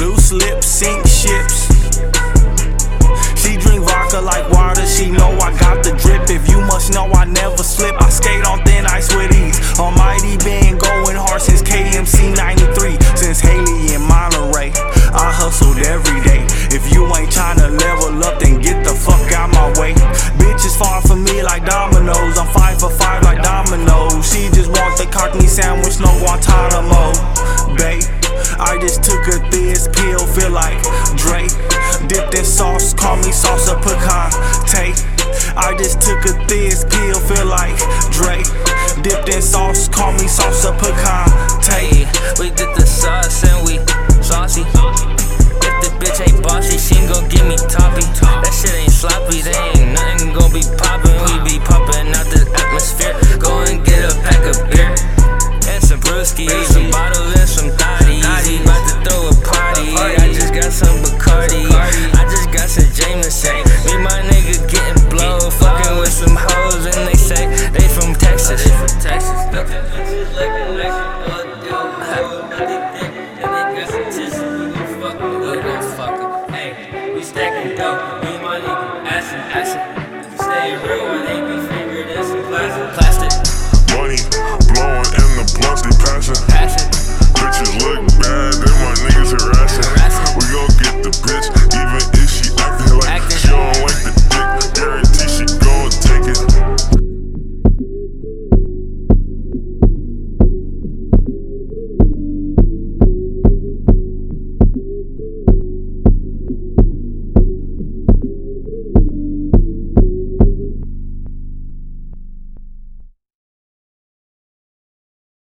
lip sink ships. She drink vodka like water, she know I got the drip. If you must know, I never slip. I skate on this pill, feel like Drake. Dipped in sauce, call me salsa picante. I just took a this pill, feel like Drake. Dipped in sauce, call me salsa picante. stacking dough. Me money, acid, acid. Stay real with it.